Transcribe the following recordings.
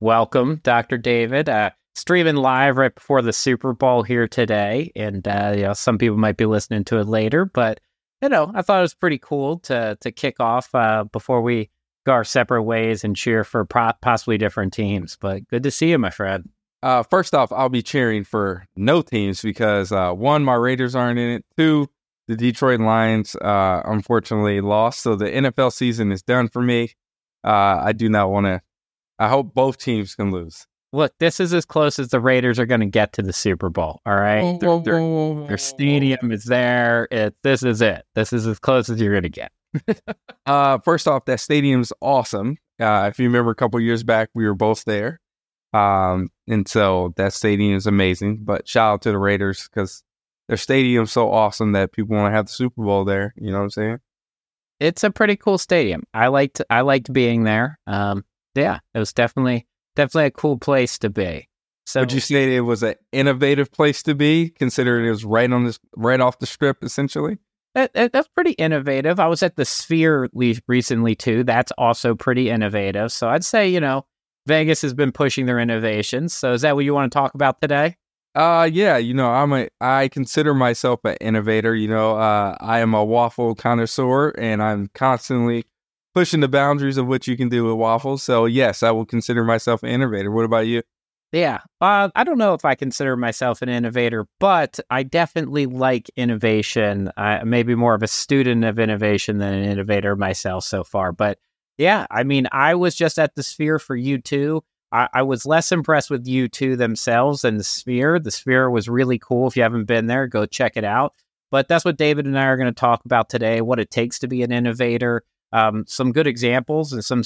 welcome, Dr. David. Uh, streaming live right before the Super Bowl here today, and uh, you know some people might be listening to it later, but you know I thought it was pretty cool to to kick off uh, before we go our separate ways and cheer for pro- possibly different teams. But good to see you, my friend. Uh, first off, I'll be cheering for no teams because uh, one, my Raiders aren't in it. Two, the Detroit Lions uh, unfortunately lost, so the NFL season is done for me. Uh, I do not want to. I hope both teams can lose look, this is as close as the Raiders are going to get to the Super Bowl. All right, their, their, their stadium is there. It, this is it. This is as close as you're going to get. uh, first off, that stadium's awesome. Uh, if you remember a couple years back, we were both there. Um, and so that stadium is amazing. But shout out to the Raiders because their stadium's so awesome that people want to have the Super Bowl there. You know what I'm saying? It's a pretty cool stadium. I liked I liked being there. Um, yeah, it was definitely definitely a cool place to be. So, would you say it was an innovative place to be, considering it was right on this, right off the strip, essentially? That, that, that's pretty innovative. I was at the Sphere recently too. That's also pretty innovative. So I'd say you know Vegas has been pushing their innovations. So is that what you want to talk about today? Uh yeah, you know, I'm a I consider myself an innovator, you know. Uh I am a waffle connoisseur and I'm constantly pushing the boundaries of what you can do with waffles. So yes, I will consider myself an innovator. What about you? Yeah, uh, I don't know if I consider myself an innovator, but I definitely like innovation. Uh, maybe more of a student of innovation than an innovator myself so far. But yeah, I mean, I was just at the Sphere for U2. I, I was less impressed with U2 themselves than the Sphere. The Sphere was really cool. If you haven't been there, go check it out. But that's what David and I are going to talk about today what it takes to be an innovator, um, some good examples and some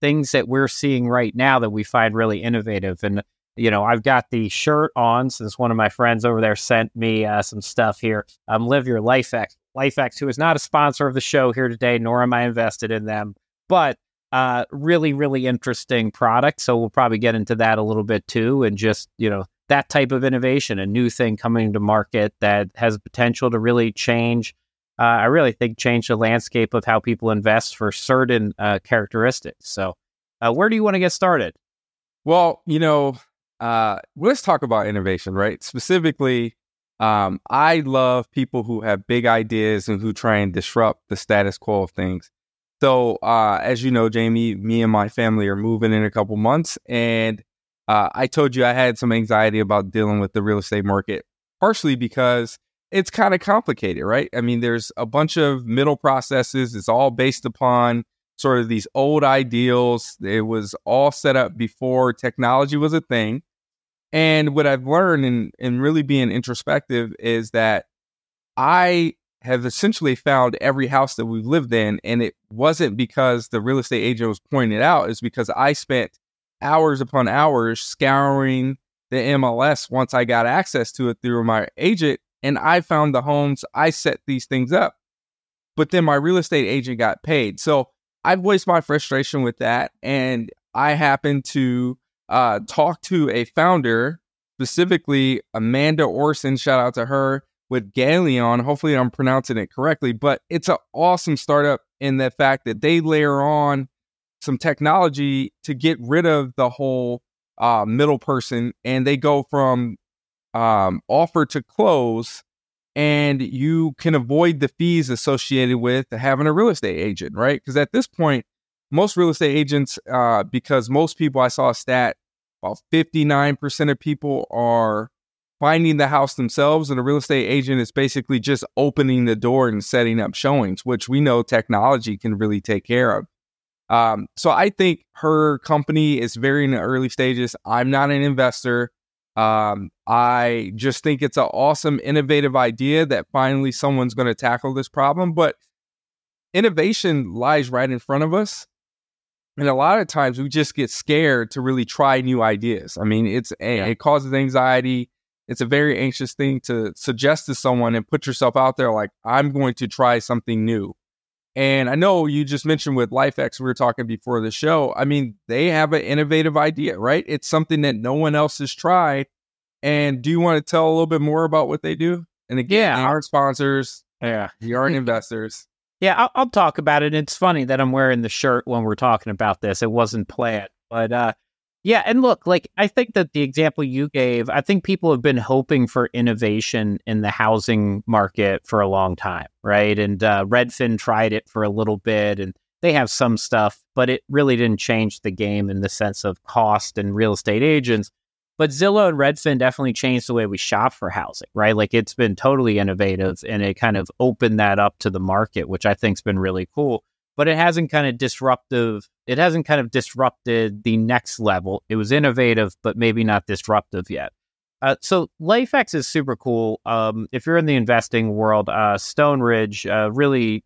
things that we're seeing right now that we find really innovative. And, you know, I've got the shirt on since one of my friends over there sent me uh, some stuff here. Um, Live Your Life X, LifeX, who is not a sponsor of the show here today, nor am I invested in them, but uh, really, really interesting product. So we'll probably get into that a little bit too. And just, you know, that type of innovation, a new thing coming to market that has potential to really change uh, I really think changed the landscape of how people invest for certain uh, characteristics. So, uh, where do you want to get started? Well, you know, uh, let's talk about innovation, right? Specifically, um, I love people who have big ideas and who try and disrupt the status quo of things. So, uh, as you know, Jamie, me and my family are moving in a couple months, and uh, I told you I had some anxiety about dealing with the real estate market, partially because it's kind of complicated, right? I mean, there's a bunch of middle processes. It's all based upon sort of these old ideals. It was all set up before technology was a thing. And what I've learned in, in really being introspective is that I have essentially found every house that we've lived in. And it wasn't because the real estate agent was pointing it out, it's because I spent hours upon hours scouring the MLS once I got access to it through my agent and I found the homes, I set these things up. But then my real estate agent got paid. So I voiced my frustration with that. And I happened to uh, talk to a founder, specifically Amanda Orson, shout out to her, with Galeon. Hopefully I'm pronouncing it correctly, but it's an awesome startup in the fact that they layer on some technology to get rid of the whole uh, middle person and they go from um, offer to close and you can avoid the fees associated with having a real estate agent, right? Because at this point, most real estate agents, uh, because most people, I saw a stat, about 59% of people are finding the house themselves, and a real estate agent is basically just opening the door and setting up showings, which we know technology can really take care of. Um, so I think her company is very in the early stages. I'm not an investor. Um, I just think it's an awesome, innovative idea that finally someone's going to tackle this problem. But innovation lies right in front of us. And a lot of times we just get scared to really try new ideas. I mean, it's yeah. it causes anxiety. It's a very anxious thing to suggest to someone and put yourself out there like, I'm going to try something new. And I know you just mentioned with LifeX, we were talking before the show. I mean, they have an innovative idea, right? It's something that no one else has tried. And do you want to tell a little bit more about what they do? And again, yeah. our sponsors, yeah, you aren't investors. Yeah, I'll, I'll, talk about it. It's funny that I'm wearing the shirt when we're talking about this. It wasn't planned, but uh, Yeah, and look, like I think that the example you gave, I think people have been hoping for innovation in the housing market for a long time, right? And uh, Redfin tried it for a little bit, and they have some stuff, but it really didn't change the game in the sense of cost and real estate agents. But Zillow and Redfin definitely changed the way we shop for housing, right? Like it's been totally innovative, and it kind of opened that up to the market, which I think's been really cool but it hasn't kind of disruptive. It hasn't kind of disrupted the next level. It was innovative, but maybe not disruptive yet. Uh, so LifeX is super cool. Um, if you're in the investing world, uh, Stone Ridge, uh, really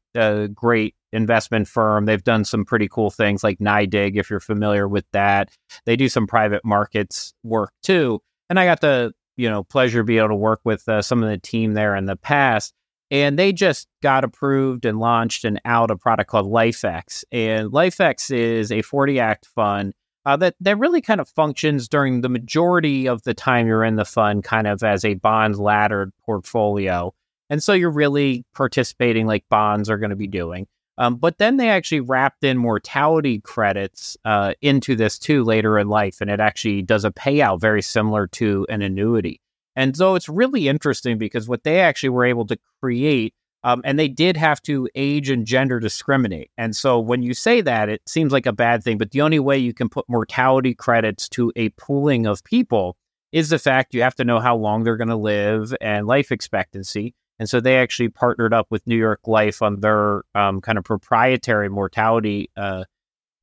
great investment firm. They've done some pretty cool things like NYDIG, if you're familiar with that. They do some private markets work too. And I got the you know pleasure to be able to work with uh, some of the team there in the past and they just got approved and launched and out a product called LifeX. And LifeX is a 40 act fund uh, that, that really kind of functions during the majority of the time you're in the fund, kind of as a bond laddered portfolio. And so you're really participating like bonds are going to be doing. Um, but then they actually wrapped in mortality credits uh, into this too later in life. And it actually does a payout very similar to an annuity. And so it's really interesting because what they actually were able to create, um, and they did have to age and gender discriminate. And so when you say that, it seems like a bad thing, but the only way you can put mortality credits to a pooling of people is the fact you have to know how long they're going to live and life expectancy. And so they actually partnered up with New York Life on their um, kind of proprietary mortality uh,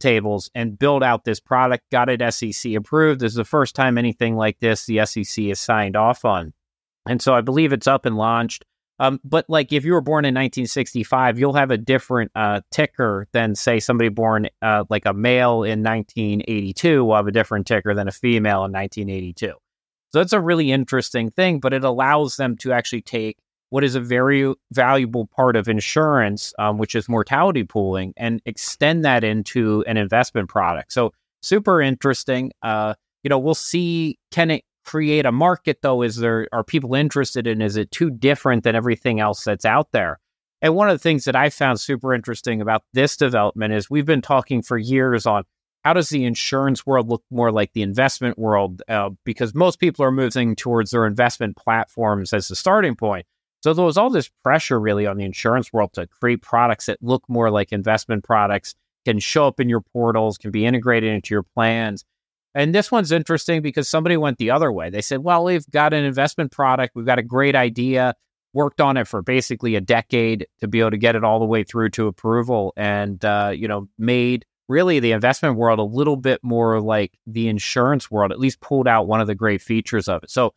tables and build out this product, got it SEC approved. This is the first time anything like this the SEC has signed off on. And so I believe it's up and launched. Um, but like if you were born in 1965, you'll have a different uh, ticker than say somebody born uh, like a male in 1982 will have a different ticker than a female in 1982. So it's a really interesting thing, but it allows them to actually take what is a very valuable part of insurance, um, which is mortality pooling, and extend that into an investment product. So super interesting. Uh, you know, we'll see. Can it create a market though? Is there are people interested in? Is it too different than everything else that's out there? And one of the things that I found super interesting about this development is we've been talking for years on how does the insurance world look more like the investment world? Uh, because most people are moving towards their investment platforms as the starting point. So there was all this pressure really on the insurance world to create products that look more like investment products, can show up in your portals, can be integrated into your plans. And this one's interesting because somebody went the other way. They said, well, we've got an investment product, we've got a great idea, worked on it for basically a decade to be able to get it all the way through to approval and, uh, you know, made really the investment world a little bit more like the insurance world, at least pulled out one of the great features of it. So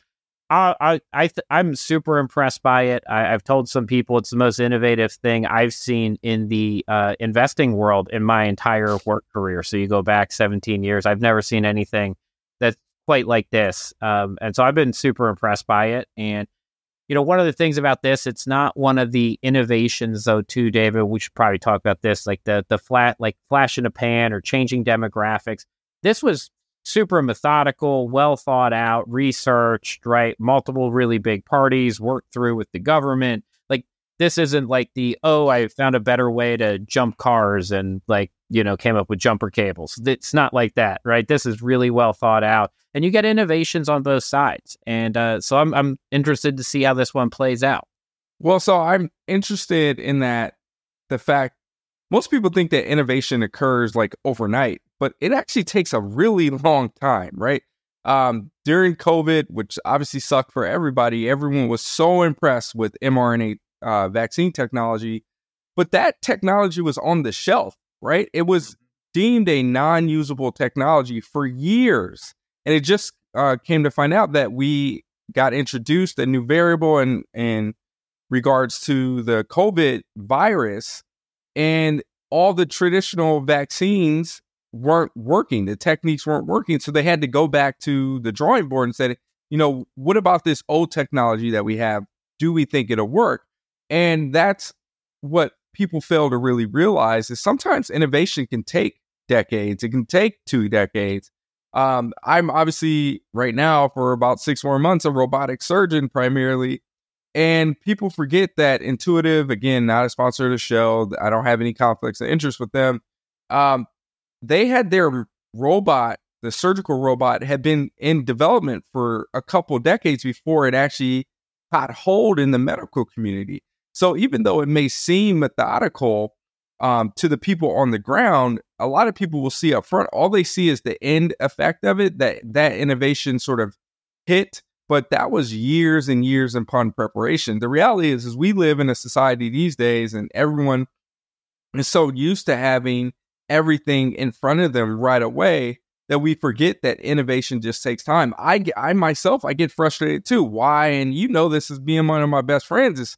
I I, I'm super impressed by it. I, have told some people it's the most innovative thing I've seen in the uh, investing world in my entire work career. So you go back 17 years, I've never seen anything that's quite like this. Um, and so I've been super impressed by it. And you know, one of the things about this, it's not one of the innovations though, too, David. We should probably talk about this, like the the flat, like flash in a pan or changing demographics. This was super methodical, well thought out, researched, right? Multiple really big parties worked through with the government. Like this isn't like the oh, I found a better way to jump cars and like, you know, came up with jumper cables. It's not like that, right? This is really well thought out. And you get innovations on both sides. And uh, so I'm I'm interested to see how this one plays out. Well, so I'm interested in that the fact most people think that innovation occurs like overnight, but it actually takes a really long time, right? Um, during COVID, which obviously sucked for everybody, everyone was so impressed with mRNA uh, vaccine technology, but that technology was on the shelf, right? It was deemed a non usable technology for years. And it just uh, came to find out that we got introduced a new variable in, in regards to the COVID virus. And all the traditional vaccines weren't working. The techniques weren't working. So they had to go back to the drawing board and said, you know, what about this old technology that we have? Do we think it'll work? And that's what people fail to really realize is sometimes innovation can take decades. It can take two decades. Um, I'm obviously right now for about six more months a robotic surgeon primarily. And people forget that Intuitive, again, not a sponsor of the show. I don't have any conflicts of interest with them. Um, they had their robot the surgical robot had been in development for a couple decades before it actually caught hold in the medical community. So even though it may seem methodical um, to the people on the ground, a lot of people will see up front. All they see is the end effect of it. That that innovation sort of hit, but that was years and years upon preparation. The reality is, is we live in a society these days, and everyone is so used to having everything in front of them right away that we forget that innovation just takes time. I, get, I myself, I get frustrated too. Why? And you know, this is being one of my best friends is,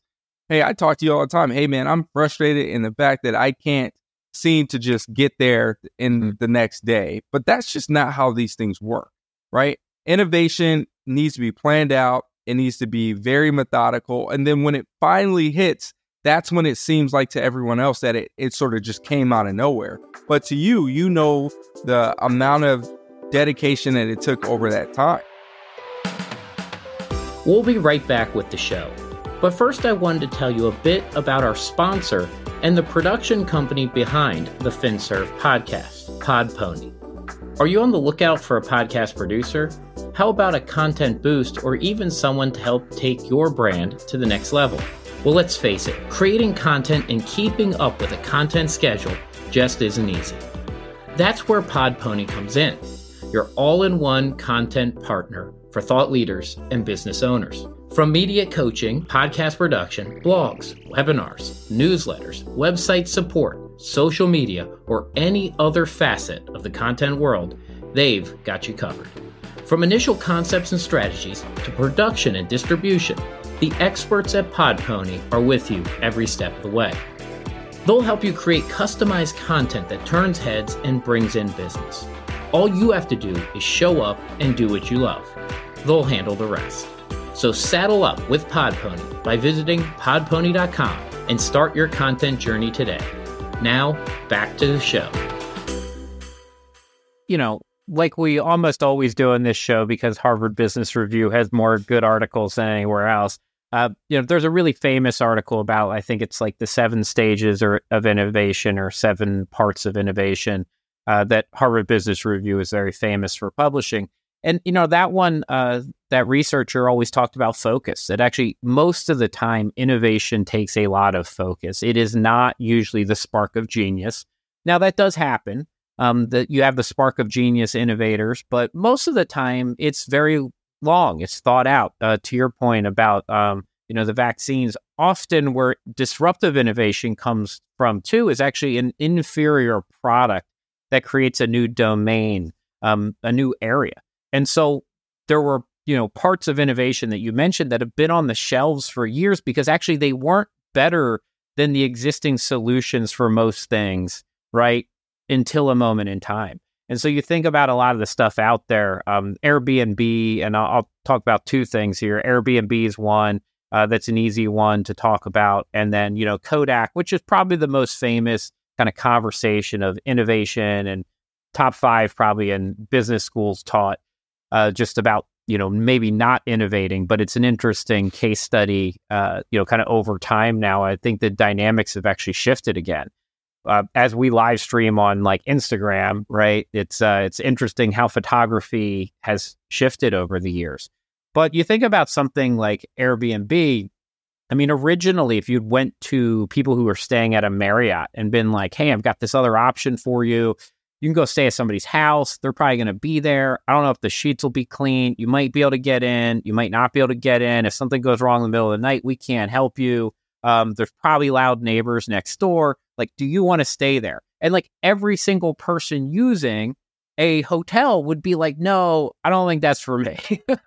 hey, I talk to you all the time. Hey, man, I'm frustrated in the fact that I can't seem to just get there in mm-hmm. the next day. But that's just not how these things work, right? Innovation needs to be planned out. It needs to be very methodical. And then when it finally hits, that's when it seems like to everyone else that it, it sort of just came out of nowhere. But to you, you know the amount of dedication that it took over that time. We'll be right back with the show. But first, I wanted to tell you a bit about our sponsor and the production company behind the FinServ podcast, Podpony. Are you on the lookout for a podcast producer? How about a content boost or even someone to help take your brand to the next level? Well, let's face it, creating content and keeping up with a content schedule just isn't easy. That's where Podpony comes in, your all in one content partner for thought leaders and business owners. From media coaching, podcast production, blogs, webinars, newsletters, website support, social media, or any other facet of the content world, they've got you covered. From initial concepts and strategies to production and distribution, the experts at Podpony are with you every step of the way. They'll help you create customized content that turns heads and brings in business. All you have to do is show up and do what you love. They'll handle the rest. So saddle up with Podpony by visiting podpony.com and start your content journey today. Now, back to the show. You know, like we almost always do in this show because Harvard Business Review has more good articles than anywhere else. Uh, you know, there's a really famous article about I think it's like the seven stages or, of innovation or seven parts of innovation uh, that Harvard Business Review is very famous for publishing. And you know that one, uh, that researcher always talked about focus. That actually most of the time innovation takes a lot of focus. It is not usually the spark of genius. Now that does happen. Um, that you have the spark of genius innovators, but most of the time it's very long. It's thought out. Uh, to your point about um, you know the vaccines, often where disruptive innovation comes from too is actually an inferior product that creates a new domain, um, a new area. And so there were you know parts of innovation that you mentioned that have been on the shelves for years because actually they weren't better than the existing solutions for most things, right? Until a moment in time. And so you think about a lot of the stuff out there, um, Airbnb, and I'll, I'll, talk about two things here. Airbnb is one uh, that's an easy one to talk about. And then, you know, Kodak, which is probably the most famous kind of conversation of innovation and top five probably in business schools taught uh, just about, you know, maybe not innovating, but it's an interesting case study, uh, you know, kind of over time now. I think the dynamics have actually shifted again uh, as we live stream on like Instagram, right? It's uh, it's interesting how photography has shifted over the years. But you think about something like Airbnb. I mean, originally, if you went to people who were staying at a Marriott and been like, "Hey, I've got this other option for you. You can go stay at somebody's house. They're probably going to be there. I don't know if the sheets will be clean. You might be able to get in. You might not be able to get in. If something goes wrong in the middle of the night, we can't help you. Um, there's probably loud neighbors next door. Like, do you want to stay there? And like every single person using a hotel would be like, no, I don't think that's for me.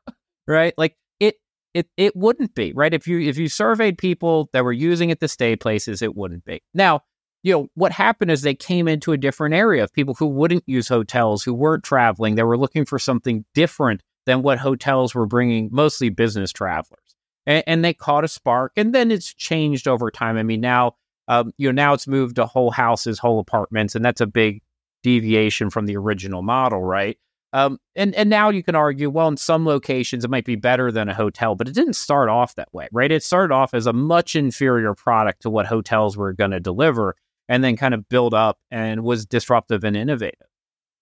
right? Like it it it wouldn't be, right? If you if you surveyed people that were using it to stay places, it wouldn't be. Now, you know, what happened is they came into a different area of people who wouldn't use hotels, who weren't traveling. They were looking for something different than what hotels were bringing, mostly business travelers. And, and they caught a spark, and then it's changed over time. I mean, now um, you know, now it's moved to whole houses, whole apartments, and that's a big deviation from the original model, right? Um, and and now you can argue, well, in some locations it might be better than a hotel, but it didn't start off that way, right? It started off as a much inferior product to what hotels were going to deliver, and then kind of build up and was disruptive and innovative.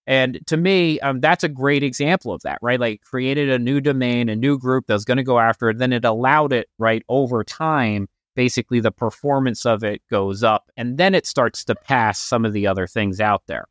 And to me, um, that's a great example of that, right? Like created a new domain, a new group that was going to go after it. Then it allowed it, right, over time. Basically, the performance of it goes up, and then it starts to pass some of the other things out there.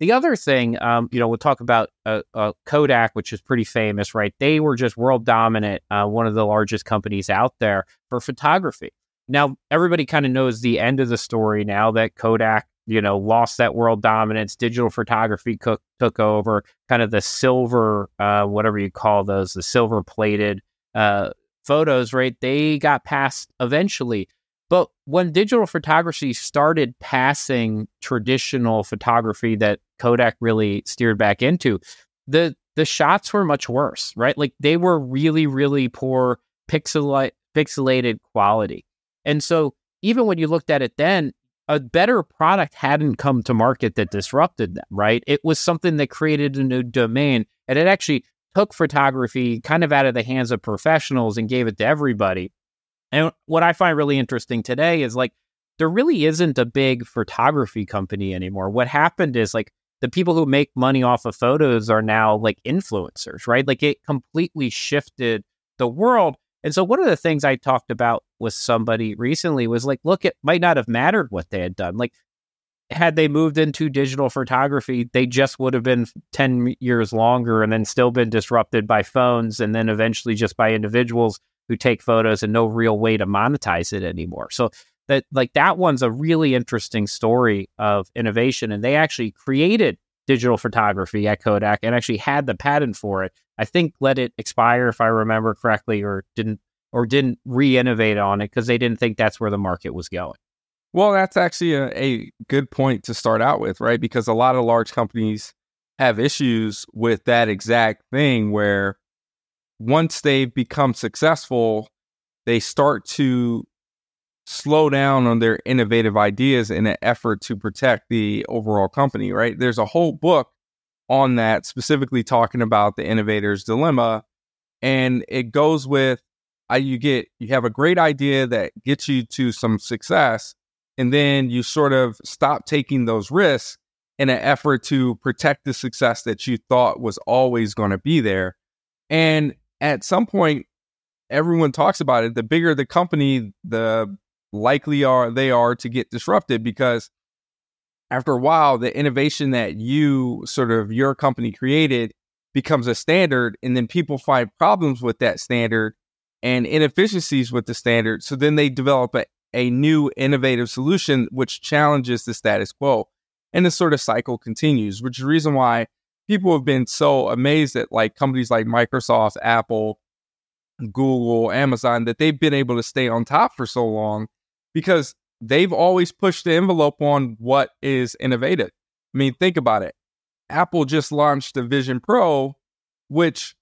The other thing, um, you know, we'll talk about uh, uh, Kodak, which is pretty famous, right? They were just world dominant, uh, one of the largest companies out there for photography. Now, everybody kind of knows the end of the story now that Kodak, you know, lost that world dominance. Digital photography co- took over, kind of the silver, uh, whatever you call those, the silver plated uh, photos, right? They got passed eventually. But when digital photography started passing traditional photography that Kodak really steered back into, the the shots were much worse, right? Like they were really, really poor pixel pixelated quality. And so even when you looked at it then, a better product hadn't come to market that disrupted them, right? It was something that created a new domain and it actually took photography kind of out of the hands of professionals and gave it to everybody. And what I find really interesting today is like there really isn't a big photography company anymore. What happened is like the people who make money off of photos are now like influencers, right? Like it completely shifted the world. And so one of the things I talked about with somebody recently was like, look, it might not have mattered what they had done. Like had they moved into digital photography, they just would have been 10 years longer and then still been disrupted by phones and then eventually just by individuals who take photos and no real way to monetize it anymore. So that like that one's a really interesting story of innovation and they actually created digital photography at Kodak and actually had the patent for it. I think let it expire if I remember correctly or didn't or didn't re-innovate on it because they didn't think that's where the market was going. Well, that's actually a, a good point to start out with, right? Because a lot of large companies have issues with that exact thing where once they become successful, they start to slow down on their innovative ideas in an effort to protect the overall company, right? There's a whole book on that specifically talking about the innovator's dilemma and it goes with you get you have a great idea that gets you to some success and then you sort of stop taking those risks in an effort to protect the success that you thought was always going to be there and at some point, everyone talks about it. The bigger the company, the likely are they are to get disrupted because after a while, the innovation that you sort of your company created becomes a standard, and then people find problems with that standard and inefficiencies with the standard. So then they develop a, a new innovative solution which challenges the status quo. And the sort of cycle continues, which is the reason why people have been so amazed at like companies like Microsoft, Apple, Google, Amazon that they've been able to stay on top for so long because they've always pushed the envelope on what is innovative. I mean, think about it. Apple just launched the Vision Pro, which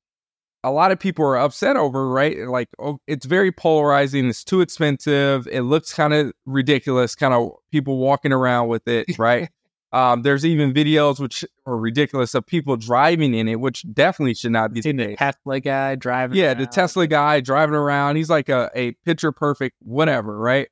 a lot of people are upset over, right? Like, oh, it's very polarizing. It's too expensive. It looks kind of ridiculous, kind of people walking around with it, right? Um, there's even videos which are ridiculous of people driving in it, which definitely should not be seen the, the Tesla guy driving. Yeah, around. the Tesla guy driving around. He's like a, a picture perfect whatever, right?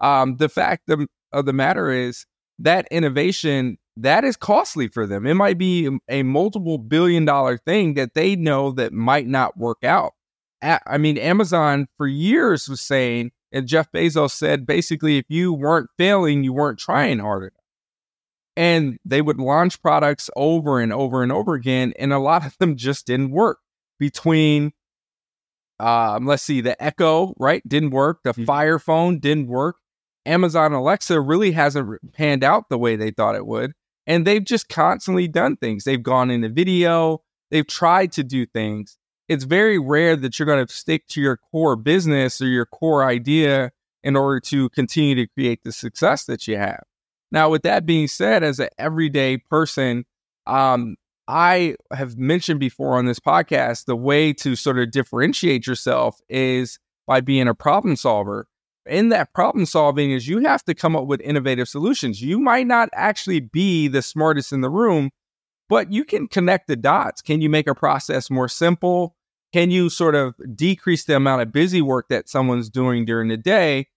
Um, the fact of, of the matter is that innovation that is costly for them. It might be a multiple billion dollar thing that they know that might not work out. I mean, Amazon for years was saying, and Jeff Bezos said basically, if you weren't failing, you weren't trying hard enough and they would launch products over and over and over again and a lot of them just didn't work between um, let's see the echo right didn't work the mm-hmm. fire phone didn't work amazon alexa really hasn't panned out the way they thought it would and they've just constantly done things. They've gone into video. They've tried to do things. It's very rare that you're going to stick to your core business or your core idea in order to continue to create the success that you have. Now, with that being said, as an everyday person, um, I have mentioned before on this podcast the way to sort of differentiate yourself is by being a problem solver. In that problem solving is you have to come up with innovative solutions. You might not actually be the smartest in the room, but you can connect the dots. Can you make a process more simple? Can you sort of decrease the amount of busy work that someone's doing during the day?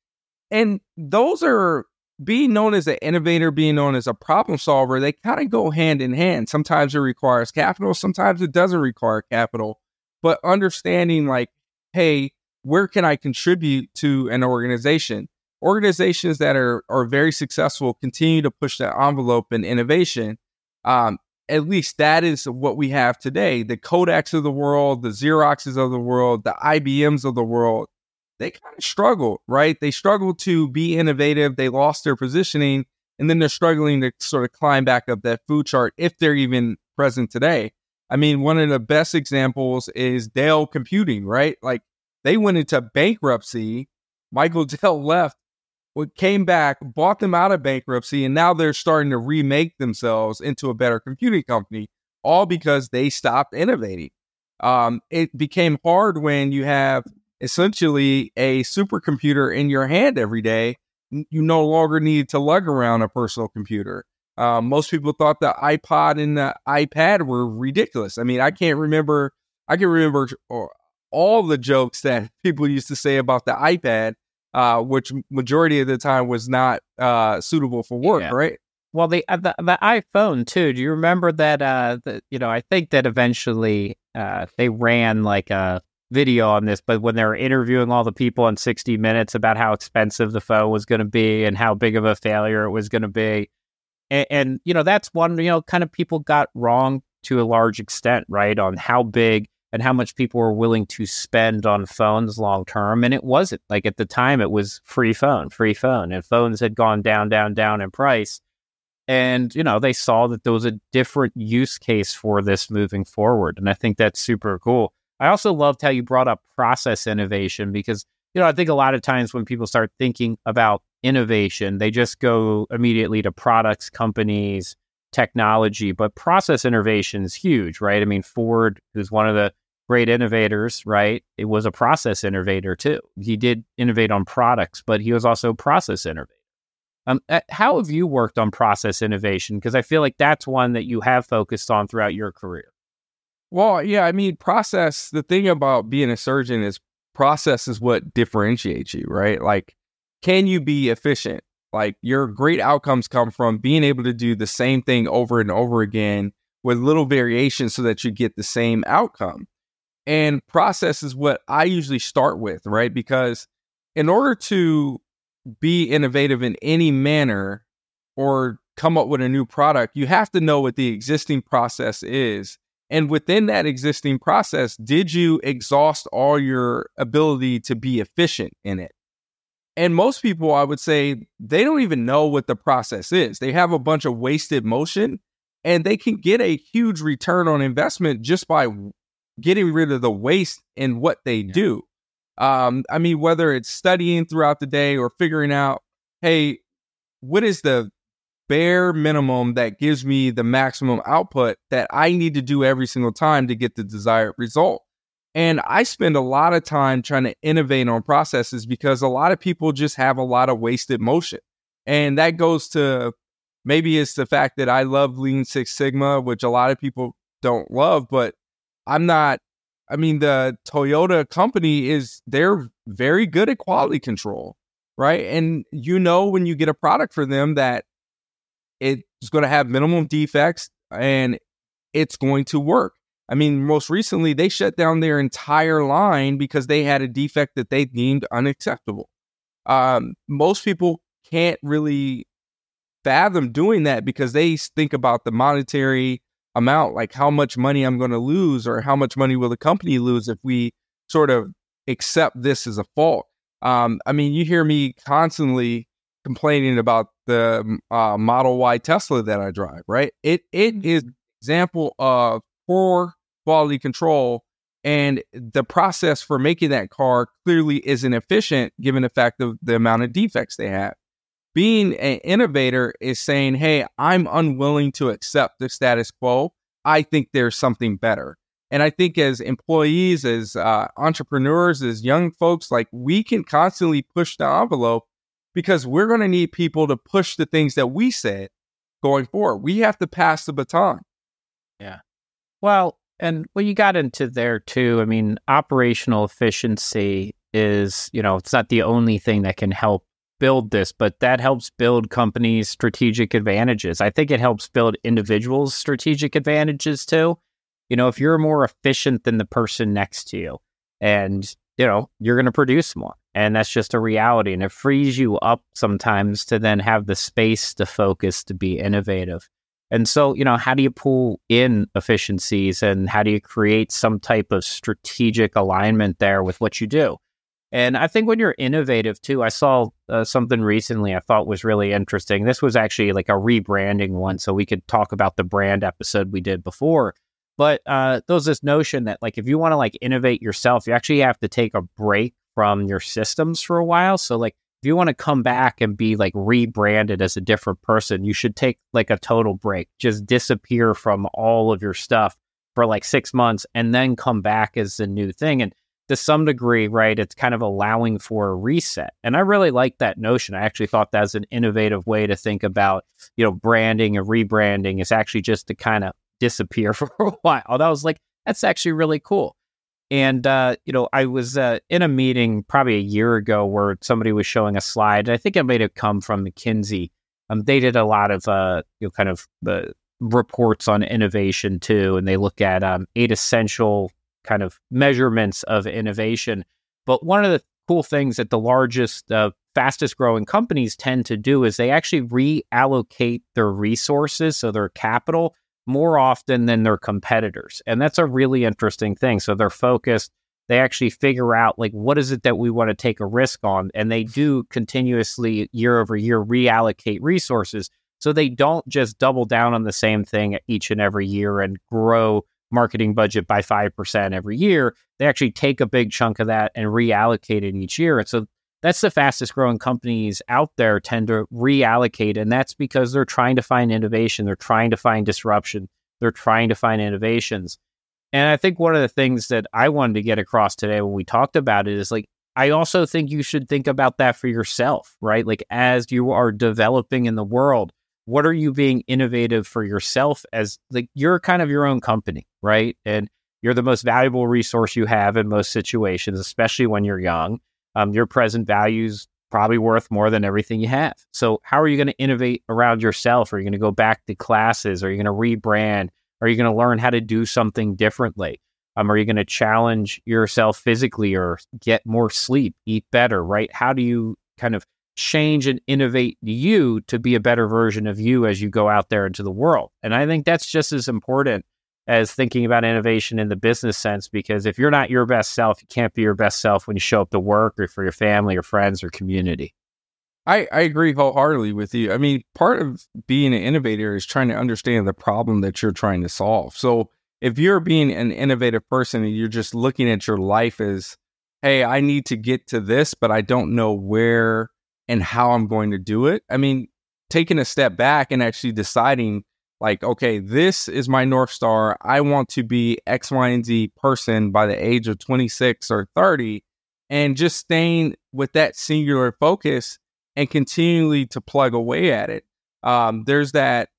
And those are being known as an innovator, being known as a problem solver, they kind of go hand in hand. Sometimes it requires capital, sometimes it doesn't require capital. But understanding, like, hey, where can I contribute to an organization? Organizations that are are very successful continue to push that envelope in innovation. Um, at least that is what we have today. The Kodaks of the world, the Xeroxes of the world, the IBMs of the world, they kind of struggle, right? They struggle to be innovative. They lost their positioning, and then they're struggling to sort of climb back up that food chart if they're even present today. I mean, one of the best examples is Dell Computing, right? Like they went into bankruptcy. Michael Dell left, came back, bought them out of bankruptcy, and now they're starting to remake themselves into a better computing company, all because they stopped innovating. Um, it became hard when you have essentially a supercomputer in your hand every day. You no longer need to lug around a personal computer. Um, most people thought the iPod and the iPad were ridiculous. I mean, I can't remember. I can remember all the jokes that people used to say about the iPad, uh, which majority of the time was not uh, suitable for work, yeah. right? Well, the, uh, the the iPhone too. Do you remember that? Uh, the, you know, I think that eventually uh, they ran like a video on this, but when they were interviewing all the people in 60 Minutes about how expensive the phone was going to be and how big of a failure it was going to be, and, and you know, that's one you know, kind of people got wrong to a large extent, right, on how big and how much people were willing to spend on phones long term. And it wasn't like at the time, it was free phone, free phone, and phones had gone down, down, down in price. And, you know, they saw that there was a different use case for this moving forward. And I think that's super cool. I also loved how you brought up process innovation because, you know, I think a lot of times when people start thinking about innovation, they just go immediately to products, companies, technology, but process innovation is huge, right? I mean, Ford, who's one of the great innovators, right? It was a process innovator too. He did innovate on products, but he was also a process innovator. Um, how have you worked on process innovation? Because I feel like that's one that you have focused on throughout your career. Well, yeah, I mean, process. The thing about being a surgeon is process is what differentiates you, right? Like, can you be efficient? Like your great outcomes come from being able to do the same thing over and over again with little variations so that you get the same outcome. And process is what I usually start with, right? Because in order to be innovative in any manner or come up with a new product, you have to know what the existing process is. And within that existing process, did you exhaust all your ability to be efficient in it? And most people, I would say, they don't even know what the process is. They have a bunch of wasted motion and they can get a huge return on investment just by getting rid of the waste in what they yeah. do. Um, I mean, whether it's studying throughout the day or figuring out, hey, what is the bare minimum that gives me the maximum output that I need to do every single time to get the desired result? And I spend a lot of time trying to innovate on processes because a lot of people just have a lot of wasted motion. And that goes to maybe it's the fact that I love Lean Six Sigma, which a lot of people don't love, but I'm not. I mean, the Toyota company is, they're very good at quality control, right? And you know, when you get a product for them that it's going to have minimum defects and it's going to work. I mean, most recently, they shut down their entire line because they had a defect that they deemed unacceptable. Um, most people can't really fathom doing that because they think about the monetary amount, like how much money I'm going to lose or how much money will the company lose if we sort of accept this as a fault. Um, I mean, you hear me constantly complaining about the uh, Model Y Tesla that I drive, right? It it is example of poor quality control. And the process for making that car clearly isn't efficient given the fact of the amount of defects they have. Being an innovator is saying, hey, I'm unwilling to accept the status quo. I think there's something better. And I think as employees, as uh, entrepreneurs, as young folks, like we can constantly push the envelope because we're going to need people to push the things that we said going forward. We have to pass the baton. Yeah. Well, and well, you got into there too. I mean, operational efficiency is, you know, it's not the only thing that can help build this, but that helps build companies' strategic advantages. I think it helps build individuals' strategic advantages too. You know, if you're more efficient than the person next to you and, you know, you're going to produce more. And that's just a reality. And it frees you up sometimes to then have the space to focus, to be innovative. And so, you know, how do you pull in efficiencies and how do you create some type of strategic alignment there with what you do? And I think when you're innovative too, I saw uh, something recently I thought was really interesting. This was actually like a rebranding one. So we could talk about the brand episode we did before. But uh, there was this notion that like if you want to like innovate yourself, you actually have to take a break from your systems for a while. So like if you want to come back and be like rebranded as a different person, you should take like a total break, just disappear from all of your stuff for like six months and then come back as a new thing. And to some degree, right, it's kind of allowing for a reset. And I really like that notion. I actually thought that's an innovative way to think about, you know, branding and rebranding is actually just to kind of disappear for a while. That was like, that's actually really cool. And, uh, you know, I was uh, in a meeting probably a year ago where somebody was showing a slide. I think it might have come from McKinsey. Um, they did a lot of, uh, you know, kind of reports on innovation too. And they look at um, eight essential kind of measurements of innovation. But one of the cool things that the largest, uh, fastest growing companies tend to do is they actually reallocate their resources, so their capital, more often than their competitors. And that's a really interesting thing. So they're focused, they actually figure out like what is it that we want to take a risk on and they do continuously year over year reallocate resources so they don't just double down on the same thing each and every year and grow marketing budget by 5% every year. They actually take a big chunk of that and reallocate it each year. And so that's the fastest growing companies out there tend to reallocate. And that's because they're trying to find innovation, they're trying to find disruption, they're trying to find innovations. And I think one of the things that I wanted to get across today when we talked about it is like, I also think you should think about that for yourself, right? Like, as you are developing in the world, what are you being innovative for yourself as like you're kind of your own company, right? And you're the most valuable resource you have in most situations, especially when you're young um, your present values probably worth more than everything you have. So how are you going to innovate around yourself? Are you going to go back to classes? Are you going to rebrand? Are you going to learn how to do something differently? Um, are you going to challenge yourself physically or get more sleep, eat better, right? How do you kind of change and innovate you to be a better version of you as you go out there into the world? And I think that's just as important as thinking about innovation in the business sense because if you're not your best self, you can't be your best self when you show up to work or for your family or friends or community. I, I agree wholeheartedly with you. I mean, part of being an innovator is trying to understand the problem that you're trying to solve. So if you're being an innovative person and you're just looking at your life as, hey, I need to get to this, but I don't know where and how I'm going to do it. I mean, taking a step back and actually deciding like, okay, this is my North Star. I want to be X, Y, and Z person by the age of 26 or 30, and just staying with that singular focus and continually to plug away at it. Um, there's that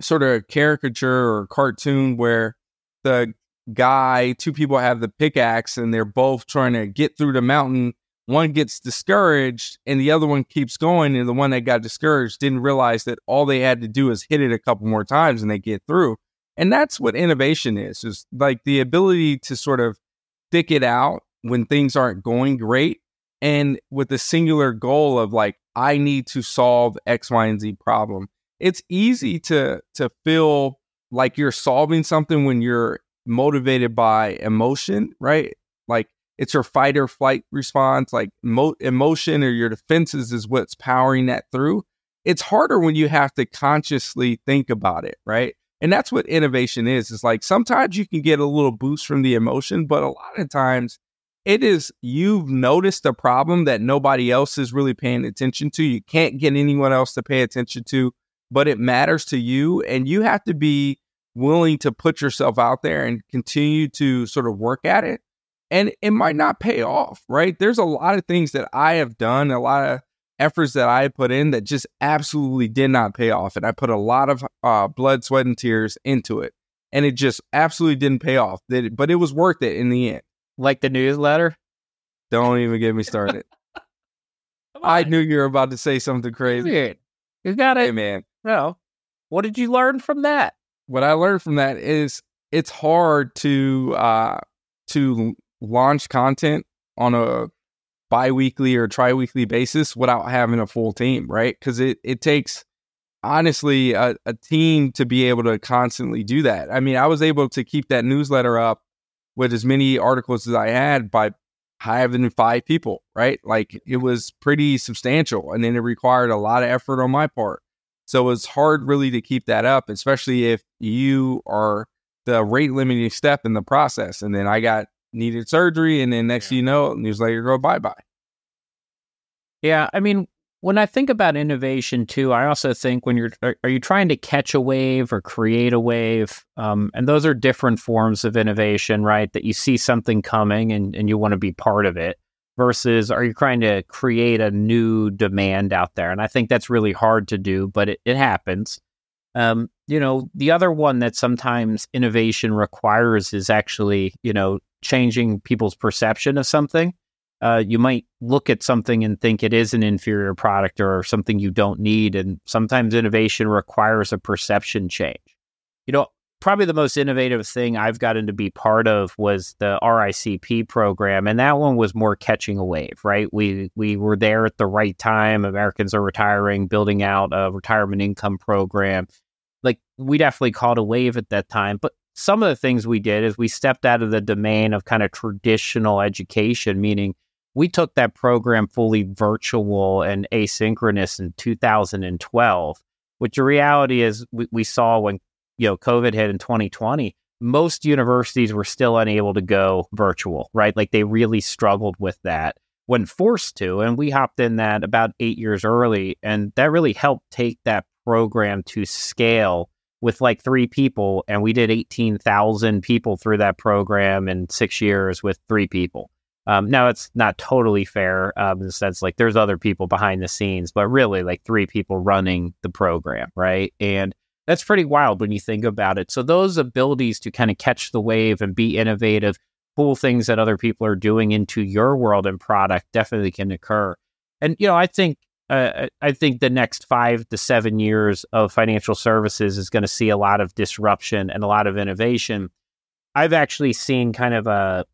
sort of caricature or cartoon where the guy, two people have the pickaxe and they're both trying to get through the mountain one gets discouraged and the other one keeps going and the one that got discouraged didn't realize that all they had to do is hit it a couple more times and they get through. And that's what innovation is is like the ability to sort of stick it out when things aren't going great and with the singular goal of like i need to solve x y and z problem. It's easy to to feel like you're solving something when you're motivated by emotion right it's your fight or flight response, like mo- emotion or your defenses is what's powering that through. It's harder when you have to consciously think about it, right? And that's what innovation is. It's like sometimes you can get a little boost from the emotion, but a lot of times it is you've noticed a problem that nobody else is really paying attention to. You can't get anyone else to pay attention to, but it matters to you. And you have to be willing to put yourself out there and continue to sort of work at it and it might not pay off, right? There's a lot of things that I have done, a lot of efforts that I put in that just absolutely did not pay off. And I put a lot of uh, blood, sweat, and tears into it. And it just absolutely didn't pay off. But it was worth it in the end. Like the newsletter? Don't even get me started. I knew you were about to say something crazy. You got Hey it. man, No. What did you learn from that? what I learned from that is it's hard to uh to launch content on a bi-weekly or tri-weekly basis without having a full team, right? Because it it takes honestly a, a team to be able to constantly do that. I mean, I was able to keep that newsletter up with as many articles as I had by having five people, right? Like it was pretty substantial, and then it required a lot of effort on my part. So it's hard really to keep that up, especially if you are the rate limiting step in the process. And then I got needed surgery, and then next thing you know, newsletter go bye bye. Yeah, I mean, when I think about innovation too, I also think when you're are, are you trying to catch a wave or create a wave? Um, and those are different forms of innovation, right? That you see something coming and, and you want to be part of it versus are you trying to create a new demand out there? And I think that's really hard to do, but it, it happens. Um, you know, the other one that sometimes innovation requires is actually, you know, changing people's perception of something uh, you might look at something and think it is an inferior product or something you don't need. And sometimes innovation requires a perception change. You know, probably the most innovative thing I've gotten to be part of was the RICP program. And that one was more catching a wave, right? We, we were there at the right time. Americans are retiring, building out a retirement income program. We definitely caught a wave at that time. But some of the things we did is we stepped out of the domain of kind of traditional education, meaning we took that program fully virtual and asynchronous in 2012 which the reality is we, we saw when you know covid hit in 2020 most universities were still unable to go virtual right like they really struggled with that when forced to and we hopped in that about eight years early and that really helped take that program to scale with like three people and we did 18,000 people through that program in six years with three people um, now it's not totally fair um, in the sense like there's other people behind the scenes, but really like three people running the program, right? And that's pretty wild when you think about it. So those abilities to kind of catch the wave and be innovative, pull things that other people are doing into your world and product definitely can occur. And you know, I think uh, I think the next five to seven years of financial services is going to see a lot of disruption and a lot of innovation. I've actually seen kind of a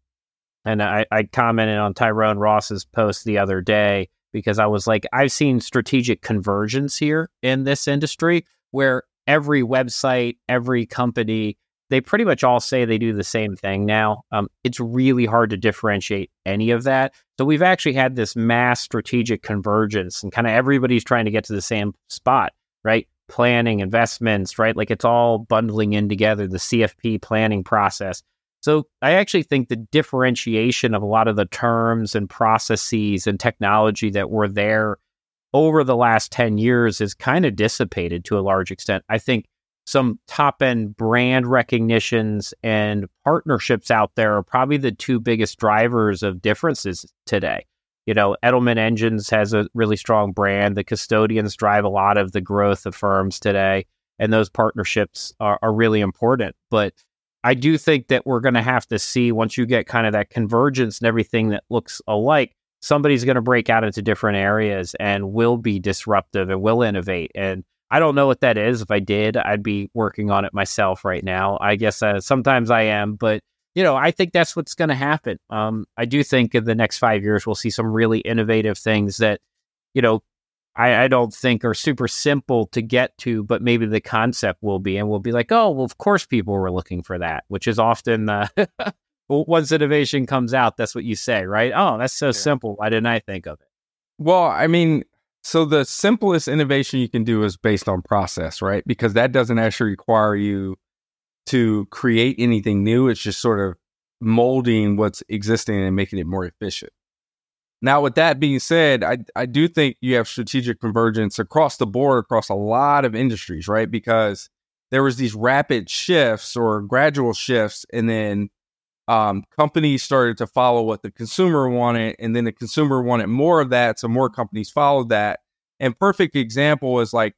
and I, I commented on Tyrone Ross's post the other day because I was like, I've seen strategic convergence here in this industry where every website, every company, they pretty much all say they do the same thing now. Um, it's really hard to differentiate any of that. So we've actually had this mass strategic convergence and kind of everybody's trying to get to the same spot, right? Planning, investments, right? Like it's all bundling in together, the CFP planning process. So I actually think the differentiation of a lot of the terms and processes and technology that were there over the last 10 years is kind of dissipated to a large extent. I think some top end brand recognitions and partnerships out there are probably the two biggest drivers of differences today. You know, Edelman Engines has a really strong brand. The custodians drive a lot of the growth of firms today, and those partnerships are, are really important. But I do think that we're going to have to see once you get kind of that convergence and everything that looks alike, somebody's going to break out into different areas and will be disruptive and will innovate. And I don't know what that is. If I did, I'd be working on it myself right now. I guess uh, sometimes I am, but you know, I think that's what's going to happen. Um, I do think in the next five years we'll see some really innovative things that, you know, I, I, don't think are super simple to get to, but maybe the concept will be, and we'll be like, oh, well, of course people were looking for that, which is often uh, once innovation comes out, that's what you say, right? Oh, that's so yeah. simple. Why didn't I think of it? Well, I mean, so the simplest innovation you can do is based on process, right? Because that doesn't actually require you to create anything new. It's just sort of molding what's existing and making it more efficient. Now, with that being said, I, I do think you have strategic convergence across the board, across a lot of industries, right? Because there was these rapid shifts or gradual shifts, and then um, companies started to follow what the consumer wanted, and then the consumer wanted more of that, so more companies followed that. And perfect example is like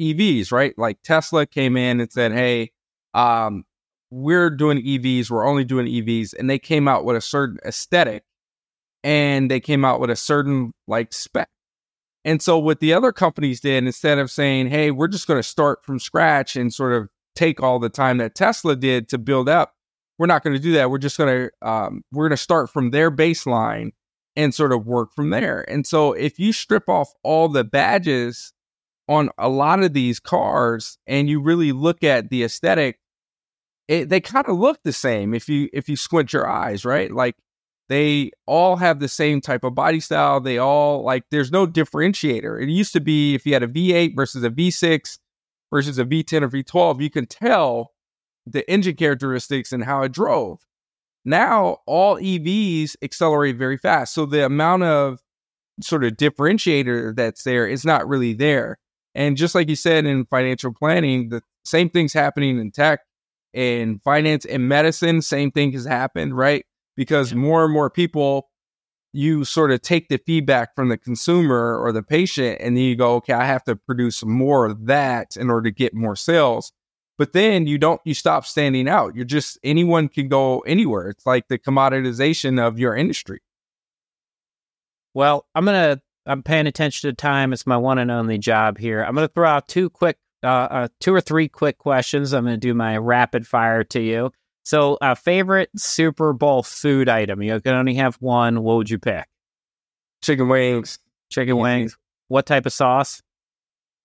EVs, right? Like Tesla came in and said, "Hey, um, we're doing EVs. We're only doing EVs," and they came out with a certain aesthetic and they came out with a certain like spec And so what the other companies did, instead of saying, hey, we're just going to start from scratch and sort of take all the time that Tesla did to build up, we're not going to do that. We're just going to um, we're going to start from their baseline and sort of work from there. And so if you strip off all the badges on a lot of these cars and you really look at the aesthetic, it, they kind of look the same if you if you squint your eyes, right? Like they all have the same type of body style. They all like there's no differentiator. It used to be if you had a V8 versus a V6 versus a V10 or V12, you can tell the engine characteristics and how it drove. Now, all EVs accelerate very fast. So the amount of sort of differentiator that's there is not really there. And just like you said in financial planning, the same thing's happening in tech, in finance, and medicine. Same thing has happened, right? Because more and more people, you sort of take the feedback from the consumer or the patient, and then you go, okay, I have to produce more of that in order to get more sales. But then you don't, you stop standing out. You're just, anyone can go anywhere. It's like the commoditization of your industry. Well, I'm going to, I'm paying attention to time. It's my one and only job here. I'm going to throw out two quick, uh, uh, two or three quick questions. I'm going to do my rapid fire to you. So, uh, favorite Super Bowl food item? You can only have one. What would you pick? Chicken wings. Chicken wings. What type of sauce?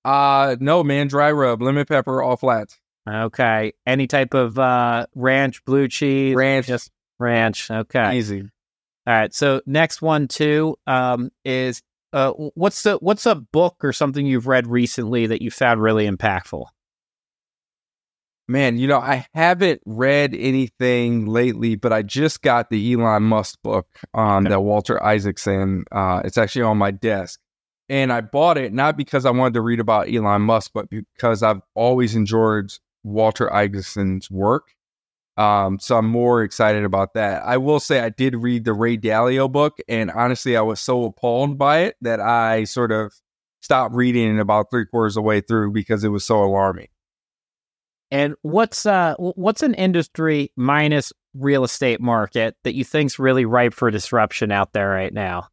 Uh no, man, dry rub, lemon pepper, all flats. Okay. Any type of uh, ranch, blue cheese? Ranch. Just ranch. Okay. Easy. All right. So next one too um, is uh, what's the what's a book or something you've read recently that you found really impactful? Man, you know, I haven't read anything lately, but I just got the Elon Musk book um, okay. that Walter Isaacson. Uh, it's actually on my desk. And I bought it not because I wanted to read about Elon Musk, but because I've always enjoyed Walter Isaacson's work. Um, so I'm more excited about that. I will say I did read the Ray Dalio book, and honestly, I was so appalled by it that I sort of stopped reading about three quarters of the way through because it was so alarming. And what's uh what's an industry minus real estate market that you think's really ripe for disruption out there right now?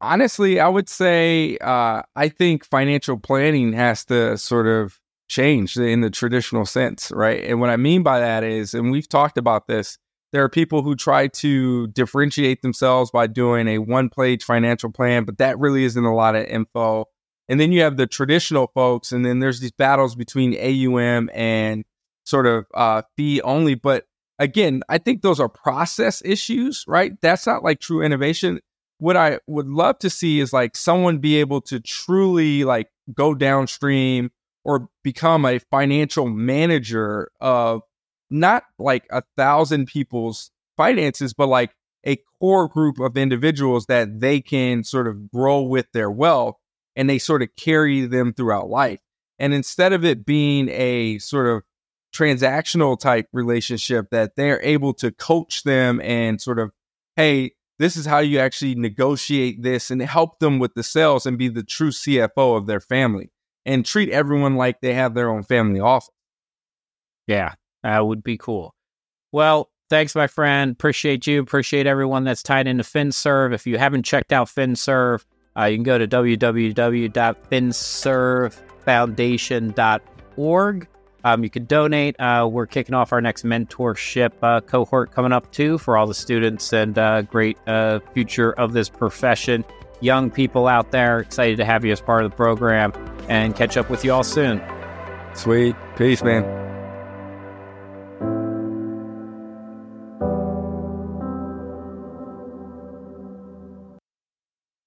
Honestly, I would say uh, I think financial planning has to sort of changed in the traditional sense, right? And what I mean by that is, and we've talked about this, there are people who try to differentiate themselves by doing a one page financial plan, but that really isn't a lot of info. And then you have the traditional folks, and then there's these battles between AUM and sort of uh, fee only. But again, I think those are process issues, right? That's not like true innovation. What I would love to see is like someone be able to truly like go downstream or become a financial manager of not like a thousand people's finances, but like a core group of individuals that they can sort of grow with their wealth and they sort of carry them throughout life. And instead of it being a sort of transactional type relationship, that they're able to coach them and sort of, hey, this is how you actually negotiate this and help them with the sales and be the true CFO of their family and treat everyone like they have their own family office. Yeah, that would be cool. Well, thanks, my friend. Appreciate you. Appreciate everyone that's tied into FinServ. If you haven't checked out FinServ, uh, you can go to www.finservfoundation.org. Um, you can donate. Uh, we're kicking off our next mentorship uh, cohort coming up too for all the students and uh, great uh, future of this profession young people out there. Excited to have you as part of the program and catch up with you all soon. Sweet. Peace, man.